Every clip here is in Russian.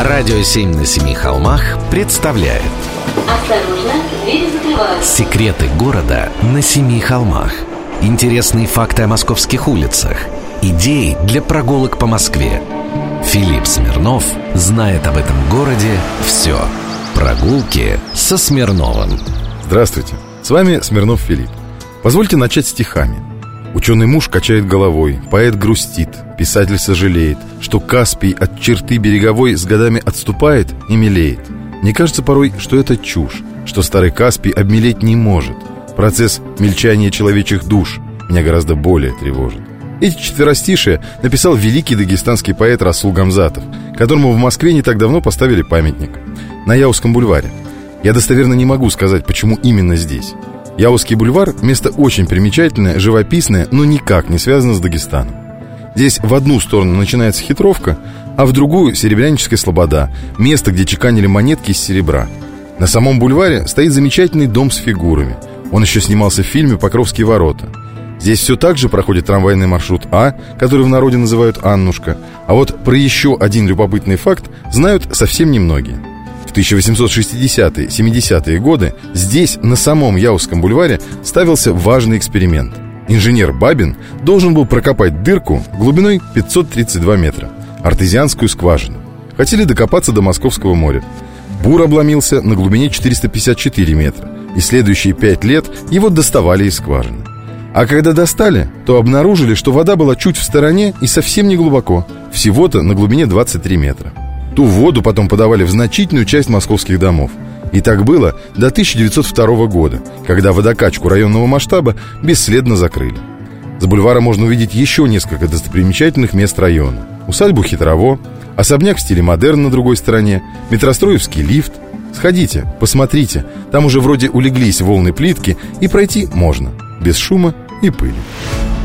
Радио «Семь на семи холмах» представляет. Осторожно, двери закрываются. Секреты города на семи холмах. Интересные факты о московских улицах. Идеи для прогулок по Москве. Филипп Смирнов знает об этом городе все Прогулки со Смирновым. Здравствуйте, с вами Смирнов Филипп. Позвольте начать стихами Ученый муж качает головой, поэт грустит, писатель сожалеет, что Каспий от черты береговой с годами отступает и мелеет. Мне кажется порой, что это чушь, что старый Каспий обмелеть не может. Процесс мельчания человечьих душ меня гораздо более тревожит. Эти четверостишие написал великий дагестанский поэт Расул Гамзатов, которому в Москве не так давно поставили памятник. На Яузском бульваре. Я достоверно не могу сказать, почему именно здесь. Яузский бульвар – место очень примечательное, живописное, но никак не связано с Дагестаном. Здесь в одну сторону начинается хитровка, а в другую – Серебряническая слобода, место, где чеканили монетки из серебра. На самом бульваре стоит замечательный дом с фигурами. Он еще снимался в фильме «Покровские ворота». Здесь все так же проходит трамвайный маршрут А, который в народе называют «Аннушка». А вот про еще один любопытный факт знают совсем немногие – в 1860-70-е годы здесь, на самом Яузском бульваре, ставился важный эксперимент. Инженер Бабин должен был прокопать дырку глубиной 532 метра, артезианскую скважину. Хотели докопаться до Московского моря. Бур обломился на глубине 454 метра, и следующие пять лет его доставали из скважины. А когда достали, то обнаружили, что вода была чуть в стороне и совсем не глубоко, всего-то на глубине 23 метра. Ту воду потом подавали в значительную часть московских домов. И так было до 1902 года, когда водокачку районного масштаба бесследно закрыли. С бульвара можно увидеть еще несколько достопримечательных мест района. Усадьбу Хитрово, особняк в стиле модерн на другой стороне, метростроевский лифт. Сходите, посмотрите, там уже вроде улеглись волны плитки, и пройти можно, без шума и пыли.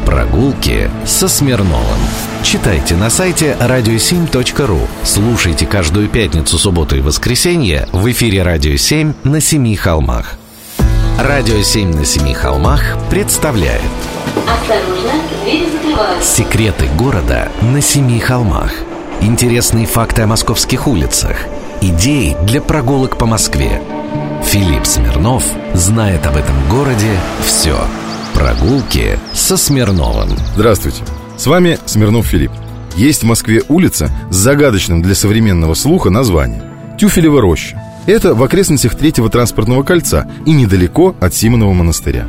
Прогулки со Смирновым Читайте на сайте radio7.ru Слушайте каждую пятницу, субботу и воскресенье в эфире «Радио 7» на Семи холмах «Радио 7» на Семи холмах представляет. Осторожно, двери закрываются. Секреты города на Семи холмах Интересные факты о московских улицах. Идеи для прогулок по Москве. Филипп Смирнов знает об этом городе все Прогулки со Смирновым Здравствуйте, с вами Смирнов Филипп Есть в Москве улица с загадочным для современного слуха названием Тюфелева роща Это в окрестностях третьего транспортного кольца и недалеко от Симонова монастыря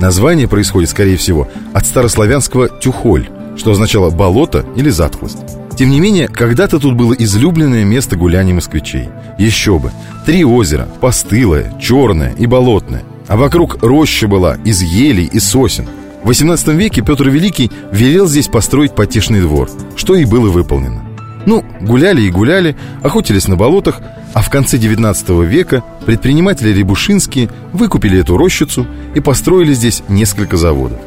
Название происходит, скорее всего, от старославянского «тюхоль», что означало «болото» или «затхлость». Тем не менее, когда-то тут было излюбленное место гуляний москвичей. Еще бы. Три озера, постылое, черное и болотное. А вокруг роща была из елей и сосен. В XVIII веке Петр Великий велел здесь построить потешный двор, что и было выполнено. Ну, гуляли и гуляли, охотились на болотах, а в конце XIX века предприниматели Рябушинские выкупили эту рощицу и построили здесь несколько заводов.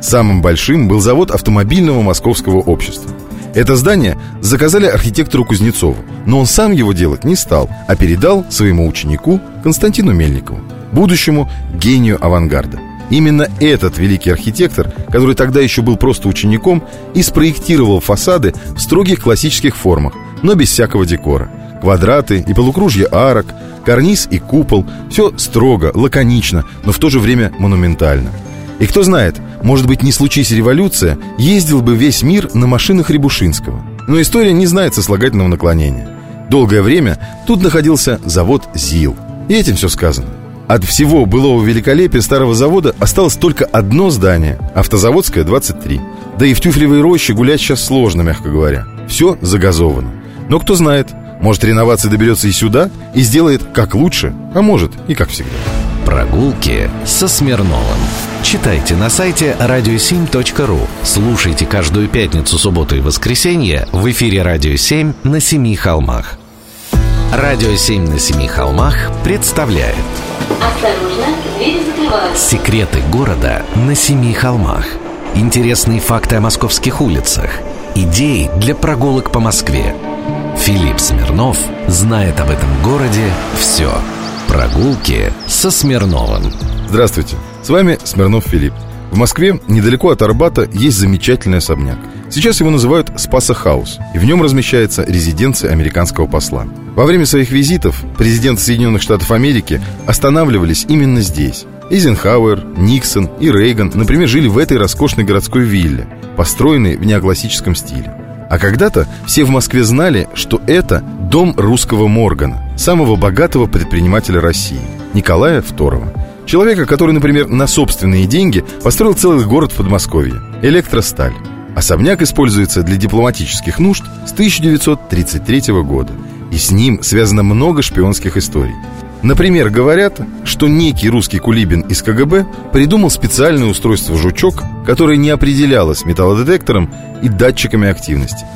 Самым большим был завод автомобильного московского общества. Это здание заказали архитектору Кузнецову, но он сам его делать не стал, а передал своему ученику Константину Мельникову, будущему гению авангарда. Именно этот великий архитектор, который тогда еще был просто учеником, и спроектировал фасады в строгих классических формах, но без всякого декора. Квадраты и полукружья арок, карниз и купол – все строго, лаконично, но в то же время монументально. И кто знает, может быть, не случись революция, ездил бы весь мир на машинах Рябушинского. Но история не знает сослагательного наклонения. Долгое время тут находился завод ЗИЛ. И этим все сказано. От всего былого великолепия старого завода осталось только одно здание – Автозаводское, 23. Да и в Тюфлевой роще гулять сейчас сложно, мягко говоря. Все загазовано. Но кто знает, может реновация доберется и сюда, и сделает как лучше, а может и как всегда. Прогулки со Смирновым. Читайте на сайте radio7.ru Слушайте каждую пятницу, субботу и воскресенье в эфире «Радио 7» на Семи холмах «Радио 7» на Семи холмах представляет. Осторожно, двери закрываются. Секреты города на Семи холмах Интересные факты о московских улицах. Идеи для прогулок по Москве. Филипп Смирнов знает об этом городе все Прогулки со Смирновым Здравствуйте, с вами Смирнов Филипп В Москве, недалеко от Арбата, есть замечательный особняк Сейчас его называют Спаса Хаус, и в нем размещается резиденция американского посла. Во время своих визитов президенты Соединенных Штатов Америки останавливались именно здесь. Эйзенхауэр, Никсон и Рейган, например, жили в этой роскошной городской вилле, построенной в неоклассическом стиле. А когда-то все в Москве знали, что это дом русского Моргана, самого богатого предпринимателя России, Николая II. Человека, который, например, на собственные деньги построил целый город в Подмосковье – Электросталь. Особняк используется для дипломатических нужд с 1933 года, и с ним связано много шпионских историй. Например, говорят, что некий русский кулибин из КГБ придумал специальное устройство «Жучок», которое не определялось металлодетектором и датчиками активности.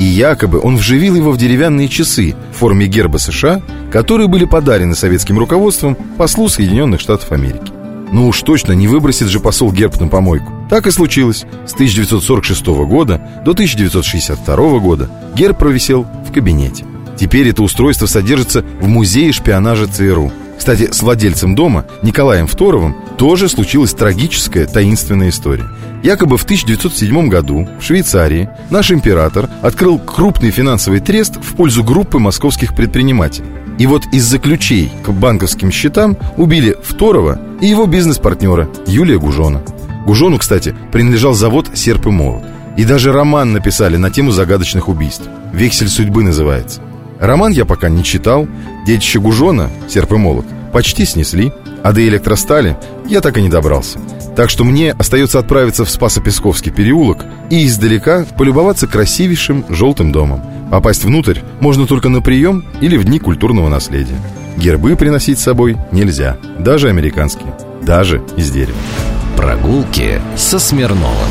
И якобы он вживил его в деревянные часы в форме герба США, которые были подарены советским руководством послу Соединенных Штатов Америки. Ну уж точно не выбросит же посол герб на помойку. Так и случилось. С 1946 года до 1962 года герб провисел в кабинете. Теперь это устройство содержится в музее шпионажа ЦРУ. Кстати, с владельцем дома, Николаем Второвым, тоже случилась трагическая таинственная история. Якобы в 1907 году в Швейцарии наш император открыл крупный финансовый трест в пользу группы московских предпринимателей. И вот из-за ключей к банковским счетам убили Второго и его бизнес-партнера Юлия Гужона. Гужону, кстати, принадлежал завод «Серп и молот». И даже роман написали на тему загадочных убийств. «Вексель судьбы» называется. Роман я пока не читал. Детище Гужона, «Серп и молот», почти снесли. А до электростали я так и не добрался. Так что мне остается отправиться в Спасо-Песковский переулок и издалека полюбоваться красивейшим желтым домом. Попасть внутрь можно только на прием или в дни культурного наследия. Гербы приносить с собой нельзя, даже американские, даже из дерева. Прогулки со Смирновым.